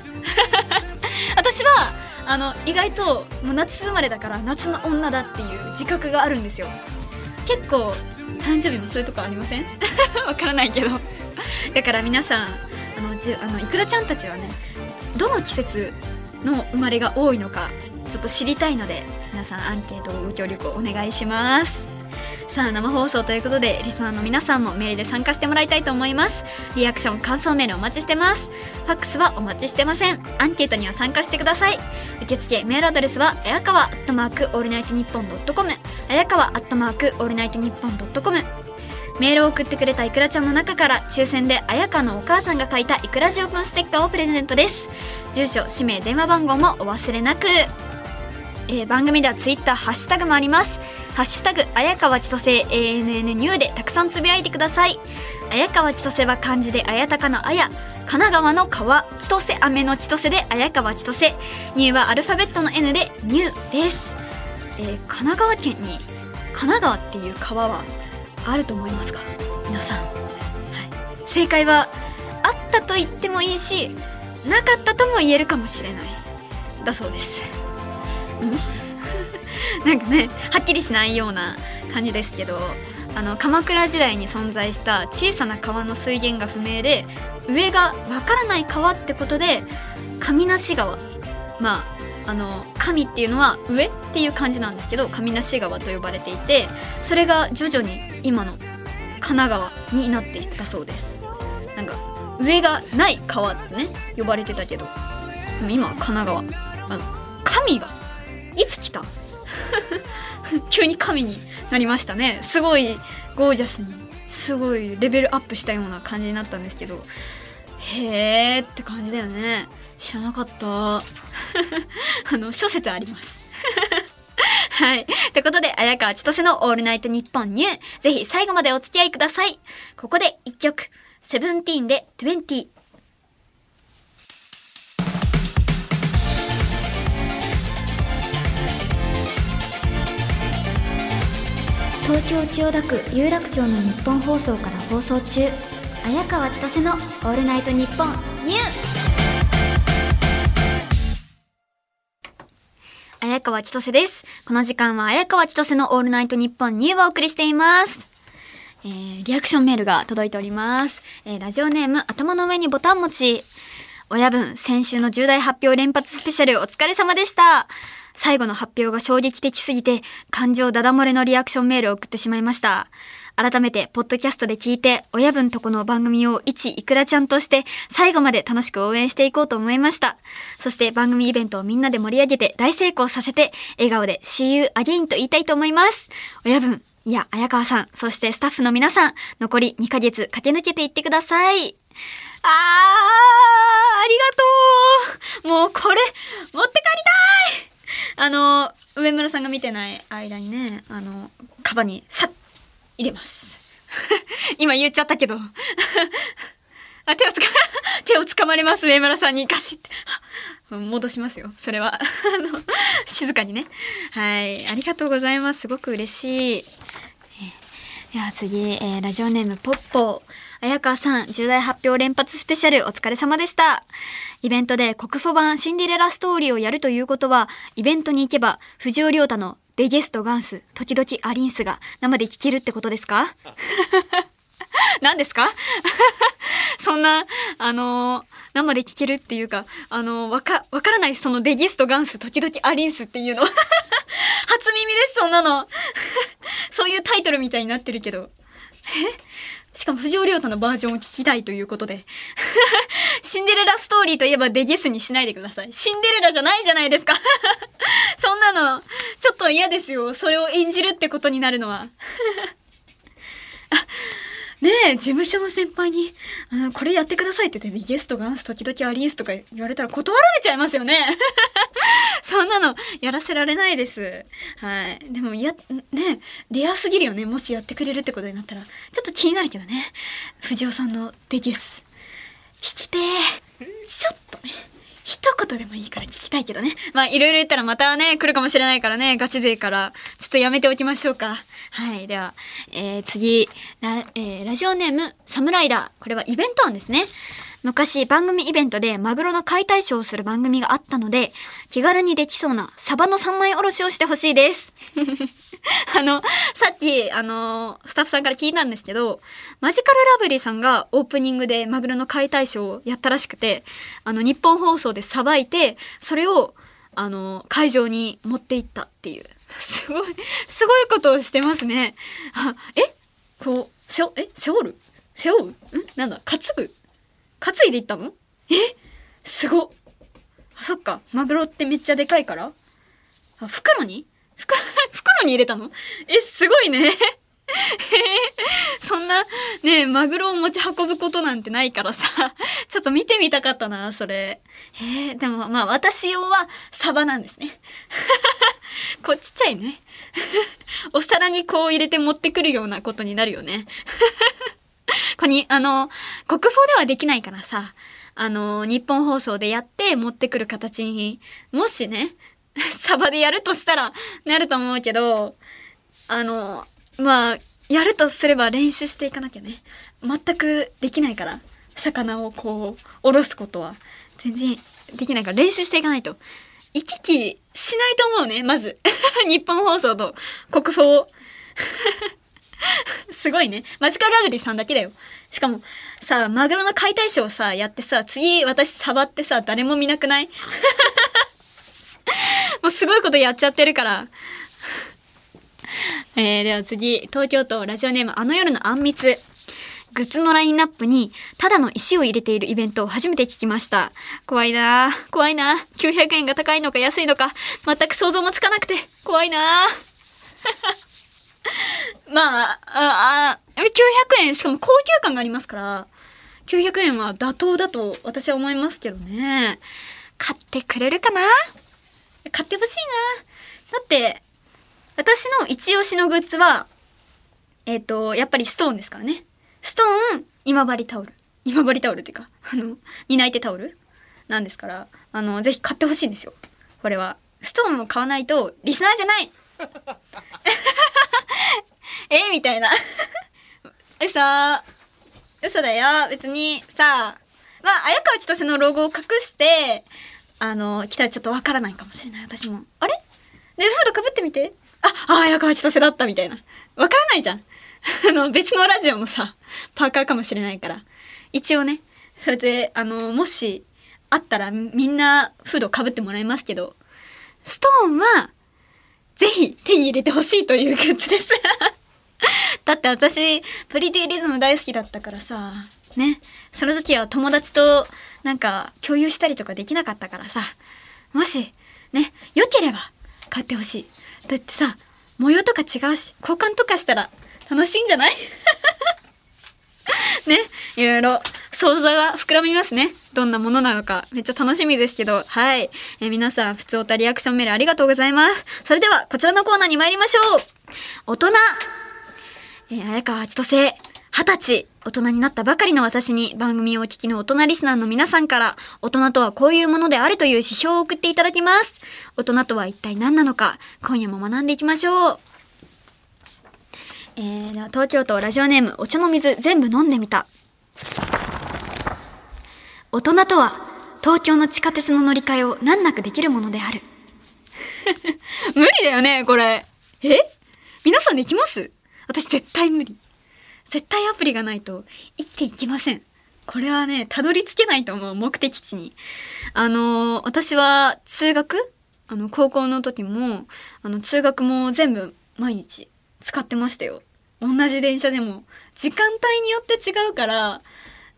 私はあの意外ともう夏生まれだから夏の女だっていう自覚があるんですよ。結構誕生日もそういうとこありません？わからないけど。だから皆さんあのじあのいくらちゃんたちはねどの季節の生まれが多いのかちょっと知りたいので皆さんアンケートをご協力お願いします。さあ生放送ということでリスナーの皆さんもメールで参加してもらいたいと思います。リアクション感想メールお待ちしてます。ファックスはお待ちしてません。アンケートには参加してください。受付メールアドレスは綾川アットマークオールナイトニッポンドットコム。綾川アットマークオールナイトニッポンドットコム。メールを送ってくれたいくらちゃんの中から抽選で綾川のお母さんが書いたいくらジオくんステッカーをプレゼントです。住所氏名電話番号もお忘れなく。えー、番組ではツイッターハッシュタグもあります。ハッシュタグ綾川千歳 ANN ニューでたくさんつぶやいてください。綾川千歳は漢字で綾鷹の綾神奈川の川千歳雨の千歳で綾川千歳ニューはアルファベットの N でニューです、えー、神奈川県に神奈川っていう川はあると思いますか？皆さん、はい、正解はあったと言ってもいいしなかったとも言えるかもしれない。だそうです。なんかねはっきりしないような感じですけどあの鎌倉時代に存在した小さな川の水源が不明で上がわからない川ってことで上梨川まああの神っていうのは上っていう感じなんですけど上梨川と呼ばれていてそれが徐々に今の神奈川になっていったそうです。なんか上がない川ってね呼ばれてたけどでも今は神奈川。あの神がいつ来た？急に神になりましたねすごいゴージャスにすごいレベルアップしたような感じになったんですけどへーって感じだよね知らなかった あの諸説あります はい。ということで、綾川千歳のオールナイトニッポンニュー。ぜひ最後までお付き合いください。ここで一曲。セブンティーンで20。東京千代田区有楽町の日本放送から放送中綾川千歳の「オールナイトニッポンニュー」綾川千歳ですこの時間は綾川千歳の「オールナイトニッポンニュー」をお送りしていますえー、リアクションメールが届いております。えー、ラジオネーム、頭の上にボタン持ち。親分、先週の重大発表連発スペシャルお疲れ様でした。最後の発表が衝撃的すぎて、感情ダダ漏れのリアクションメールを送ってしまいました。改めて、ポッドキャストで聞いて、親分とこの番組を一いくらちゃんとして、最後まで楽しく応援していこうと思いました。そして番組イベントをみんなで盛り上げて大成功させて、笑顔で See you again と言いたいと思います。親分、いや、綾川さん、そしてスタッフの皆さん、残り2ヶ月駆け抜けていってください。あー、ありがとうもうこれ、持って帰りたいあの、上村さんが見てない間にね、あの、カバにさっ、入れます。今言っちゃったけど。あ、手をつか、手を掴まれます、上村さんにガシって。戻しますよ。それは。あの、静かにね。はい。ありがとうございます。すごく嬉しい。では次、えー、ラジオネームポッポ。綾川さん、重大発表連発スペシャルお疲れ様でした。イベントで国語版シンデレラストーリーをやるということは、イベントに行けば藤尾亮太のデゲストガンス、時々アリンスが生で聴けるってことですか？何ですか？そんな、あのー、生で聴けるっていうか、あのー、わか、わからないそのデギスとガンス、時々アリンスっていうの。初耳です、そんなの。そういうタイトルみたいになってるけど。え？しかも藤尾亮太のバージョンを聞きたいということで。シンデレラストーリーといえばデギスにしないでください。シンデレラじゃないじゃないですか。そんなの、ちょっと嫌ですよ。それを演じるってことになるのは。あねえ、事務所の先輩に、あの、これやってくださいって言って、イエスとガンス時々アリースとか言われたら断られちゃいますよね。そんなのやらせられないです。はい。でも、や、ねレアすぎるよね。もしやってくれるってことになったら。ちょっと気になるけどね。藤尾さんのデゲス。聞きて。ちょっとね。一言でもいいから聞きたいけどね。まあ、いろいろ言ったらまたね、来るかもしれないからね、ガチ勢から、ちょっとやめておきましょうか。はい。では、えー、次、ラ,、えー、ラジオネーム、サムライダー。これはイベント案ですね。昔番組イベントでマグロの解体ショーをする番組があったので、気軽にできそうなサバの三枚おろしをしてほしいです。あの、さっき、あの、スタッフさんから聞いたんですけど、マジカルラブリーさんがオープニングでマグロの解体ショーをやったらしくて、あの、日本放送でさばいて、それを、あの、会場に持っていったっていう。すごい、すごいことをしてますね。あえ？こう、せお、え？背負る？背負う？ん？なんだ？担ぐ？担いでいったの？え？すごあ、そっか。マグロってめっちゃでかいから？あ、袋に？袋、袋に入れたの？え、すごいね。そんな、ねマグロを持ち運ぶことなんてないからさ、ちょっと見てみたかったな、それ。へえ、でもまあ私用はサバなんですね。こうちっちゃいね。お皿にこう入れて持ってくるようなことになるよね。こに、あの、国宝ではできないからさ、あの、日本放送でやって持ってくる形に、もしね、サバでやるとしたらなると思うけど、あの、まあ、やるとすれば練習していかなきゃね。全くできないから。魚をこう、おろすことは。全然できないから練習していかないと。行き来しないと思うね、まず。日本放送と国宝。すごいね。マジカルラブリーさんだけだよ。しかも、さ、マグロの解体ショーさ、やってさ、次私触ってさ、誰も見なくない？もうすごいことやっちゃってるから。えー、では次、東京都ラジオネームあの夜のあんみつ。グッズのラインナップに、ただの石を入れているイベントを初めて聞きました。怖いな怖いな900円が高いのか安いのか、全く想像もつかなくて、怖いなぁ まあ、あ、あ、900円、しかも高級感がありますから、900円は妥当だと私は思いますけどね。買ってくれるかな？買ってほしいな。だって、私の一押しのグッズは、えっ、と、やっぱりストーンですからね。ストーン、今治タオル。今治タオルっていうか、あの、担い手タオルなんですから、あの、ぜひ買ってほしいんですよ。これは。ストーンを買わないと、リスナーじゃない えみたいな。嘘。嘘だよ。別に、さ、まあ、綾川千歳のロゴを隠して、あの、来たらちょっとわからないかもしれない、私も。あれ？で、フードかぶってみて。あ、あ、綾川千歳だったみたいな。わからないじゃん。あの、別のラジオのさ、パーカーかもしれないから。一応ね、それで、あの、もし、あったらみんなフードかぶってもらいますけど、ストーンは、ぜひ手に入れてほしいというグッズです。だって私、プリティリズム大好きだったからさ、ね。その時は友達となんか共有したりとかできなかったからさ、もし、ね、良ければ買ってほしい。だってさ、模様とか違うし、交換とかしたら楽しいんじゃない？ね、いろいろ想像が膨らみますね。どんなものなのか、めっちゃ楽しみですけど、はい。え皆さん、普通おたリアクションメールありがとうございます。それでは、こちらのコーナーに参りましょう。大人。えー、綾川千歳、二十歳、大人になったばかりの私に番組をお聞きの大人リスナーの皆さんから、大人とはこういうものであるという指標を送っていただきます。大人とは一体何なのか、今夜も学んでいきましょう。えー、では東京都ラジオネームお茶の水全部飲んでみた。大人とは東京の地下鉄の乗り換えを難なくできるものである。無理だよね、これ。え？皆さんできます？私絶対無理。絶対アプリがないと生きていけません。これはね、たどり着けないと思う、目的地に。あの私は通学？あの、高校の時も、あの、通学も全部毎日使ってましたよ。同じ電車でも。時間帯によって違うから、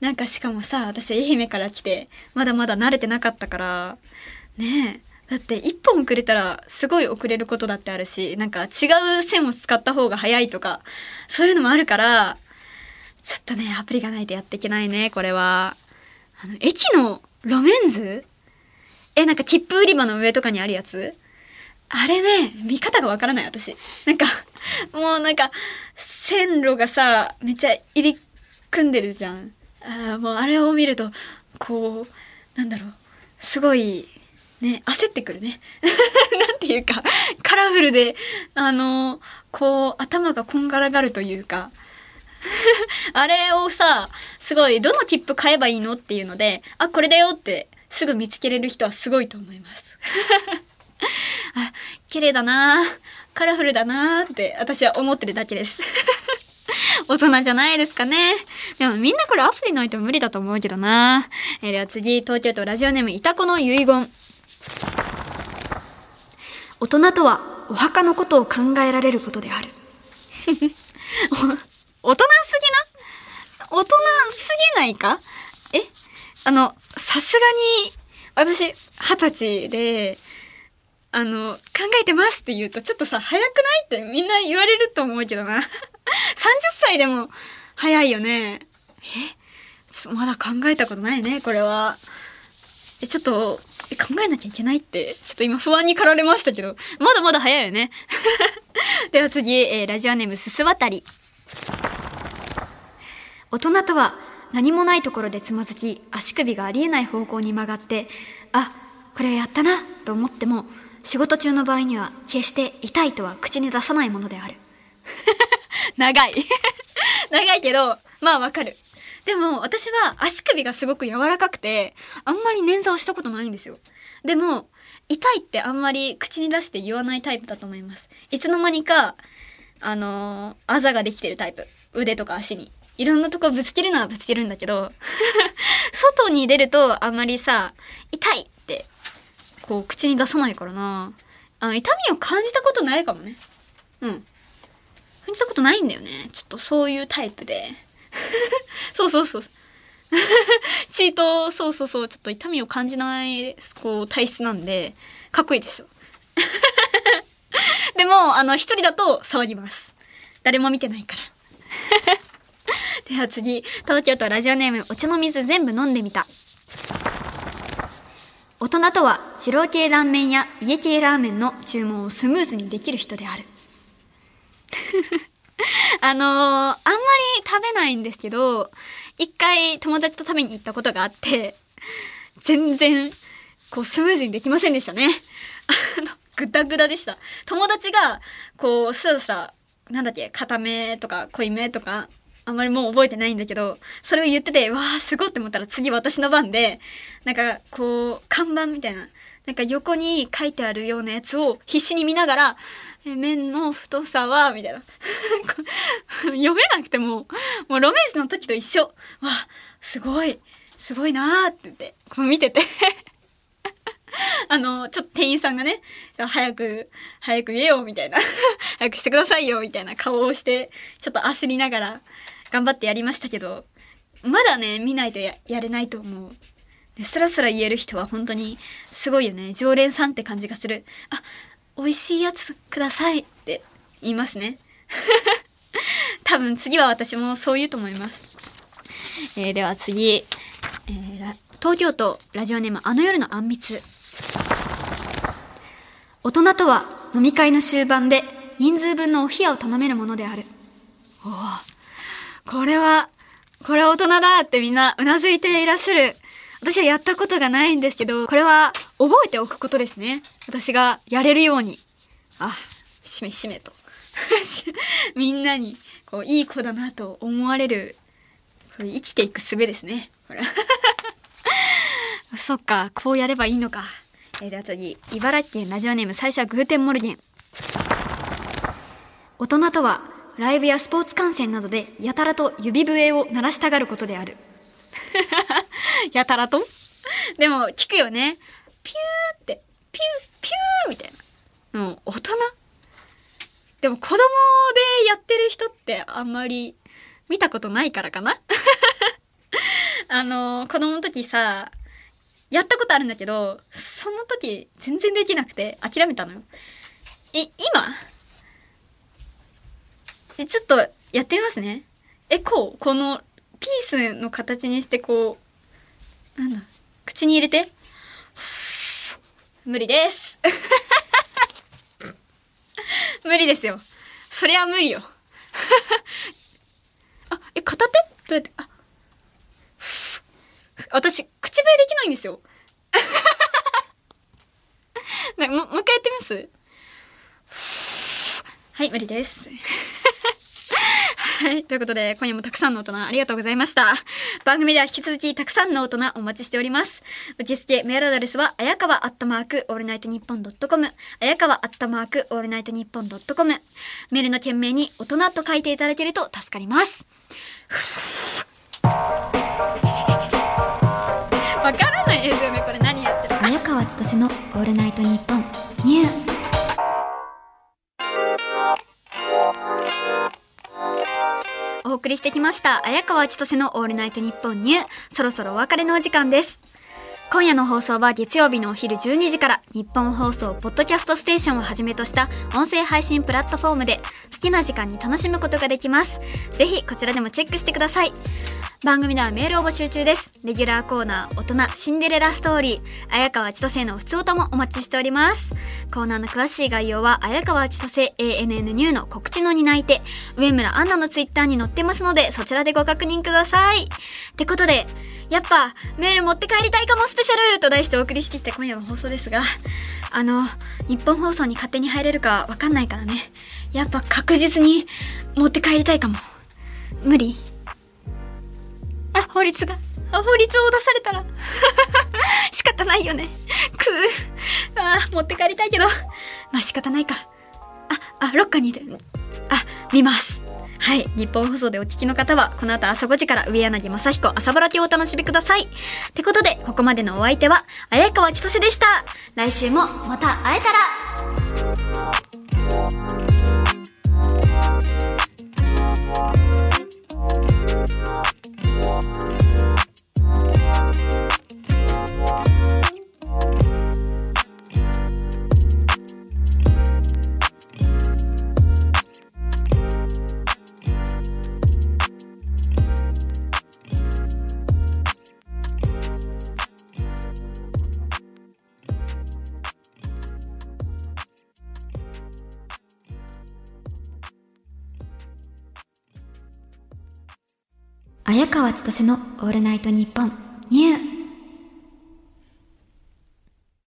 なんかしかもさ、私愛媛から来て、まだまだ慣れてなかったから、ねえ。だって一本遅れたらすごい遅れることだってあるし、なんか違う線を使った方が早いとか、そういうのもあるから、ちょっとね、アプリがないとやっていけないね、これは。あの、駅の路面図？え、なんか切符売り場の上とかにあるやつ？あれね、見方がわからない、私。なんか、もうなんか、線路がさ、めっちゃ入り組んでるじゃん。あもうあれを見ると、こう、なんだろう、すごい、ね、焦ってくるね。なんていうか、カラフルで、あの、こう、頭がこんがらがるというか、あれをさ、すごい、どの切符買えばいいのっていうので、あ、これだよって、すぐ見つけれる人はすごいと思います。あ、綺麗だなカラフルだなって私は思ってるだけです。大人じゃないですかね。でもみんなこれアプリないと無理だと思うけどな。えーでは次、東京都ラジオネームいたこの遺言。大人とはお墓のことを考えられることである。大人すぎな？大人すぎないか？えあの、さすがに、私、二十歳で、あの、考えてますって言うと、ちょっとさ、早くないってみんな言われると思うけどな。30歳でも早いよね。え？まだ考えたことないね、これは。え、ちょっと、考えなきゃいけないって、ちょっと今不安に駆られましたけど、まだまだ早いよね。では次、えーラジオネームすすわたり。大人とは何もないところでつまずき足首がありえない方向に曲がってあこれやったなと思っても仕事中の場合には決して痛いとは口に出さないものである 長い。長いけど、まあわかる。でも私は足首がすごく柔らかくて、あんまり捻挫をしたことないんですよ。でも、痛いってあんまり口に出して言わないタイプだと思います。いつの間にか、あのーあざができてるタイプ。腕とか足に。いろんなとこぶつけるのはぶつけるんだけど、外に出るとあんまりさ、痛い、こう口に出さないからな。あの、痛みを感じたことないかもね。うん。感じたことないんだよね。ちょっとそういうタイプで。そうそうそう。チート、そうそうそう、ちょっと痛みを感じない、こう、体質なんで、かっこいいでしょ。でも、あの、一人だと騒ぎます。誰も見てないから。では次、東京都ラジオネーム、お茶の水全部飲んでみた。大人とは、二郎系ラーメンや家系ラーメンの注文をスムーズにできる人である。あのーあんまり食べないんですけど、一回友達と食べに行ったことがあって、全然、こうスムーズにできませんでしたね。あの、ぐだぐだでした。友達が、こう、スラスラ、なんだっけ、固めとか濃いめとか、あんまりもう覚えてないんだけど、それを言ってて、わーすごいって思ったら次私の番で、なんか、こう、看板みたいな、なんか横に書いてあるようなやつを必死に見ながら、え麺の太さは、みたいな。読めなくても、もうロメイスの時と一緒。わあ、すごい、すごいなーって言って、こう見てて。あの、ちょっと店員さんがね、早く、早く言えよ、みたいな。早くしてくださいよ、みたいな顔をして、ちょっと焦りながら頑張ってやりましたけど、まだね、見ないとややれないと思う。でスラスラ言える人は本当にすごいよね。常連さんって感じがする。あ、美味しいやつくださいって言いますね。多分次は私もそう言うと思います。えーでは次、えー東京都ラジオネームあの夜のあんみつ。大人とは飲み会の終盤で人数分のお冷やを頼めるものである。おお、これは、これは大人だってみんなうなずいていらっしゃる。私はやったことがないんですけど、これは覚えておくことですね。私がやれるように。あ、しめしめと。みんなに、こう、いい子だなと思われる、これ生きていく術ですね。ほら。そっか、こうやればいいのか。えー、では次、茨城県ラジオネーム最初はグーテンモルゲン。大人とは、ライブやスポーツ観戦などでやたらと指笛を鳴らしたがることである。やたらと？でも聞くよね。ピューって、ピュー、ピューみたいな。もう大人？でも子供でやってる人ってあんまり見たことないからかな？あの、子供の時さ、やったことあるんだけど、その時全然できなくて諦めたのよ。え、今？え、ちょっとやってみますね。え、こうこのピースの形にしてこう、なんだ、口に入れて。無理です。無理ですよ。そりゃ無理よ。あ、え、片手？どうやって、あ、私、口笛できないんですよ。ね、も、もう一回やってみます？はい、無理です。はい。ということで、今夜もたくさんの大人ありがとうございました。番組では引き続きたくさんの大人お待ちしております。受付メールアドレスは、あやかわアットマークオールナイトニッポンドットコム、あやかわアットマークオールナイトニッポンドットコム。メールの件名に大人と書いていただけると助かります。わからないですよね、これ何やってるか。綾川千歳のオールナイトニッポンニューお送りしてきました。綾川千歳のオールナイトニッポンニュー。そろそろお別れのお時間です。今夜の放送は月曜日のお昼12時から日本放送ポッドキャストステーションをはじめとした音声配信プラットフォームで好きな時間に楽しむことができます。ぜひこちらでもチェックしてください。番組ではメールを募集中です。レギュラーコーナー、大人、シンデレラストーリー、綾川千歳の普通歌もお待ちしております。コーナーの詳しい概要は、綾川千歳 ANN ニューの告知の担い手、上村アンナのツイッターに載ってますので、そちらでご確認ください。ってことで、やっぱ、メール持って帰りたいかもスペシャルと題してお送りしてきた今夜の放送ですが、あの、日本放送に勝手に入れるかわかんないからね。やっぱ確実に持って帰りたいかも。無理あ、法律が。あ、法律を出されたら。仕方ないよね。くう。あ、持って帰りたいけど。まあ仕方ないか。あ、あ、ロッカーにいて。あ、見ます。はい。日本放送でお聞きの方は、この後朝5時から上柳正彦朝ぼらきをお楽しみください。ってことで、ここまでのお相手は、綾川千歳でした。来週もまた会えたら Thank you. 綾川千歳のオールナイトニッポンニュー。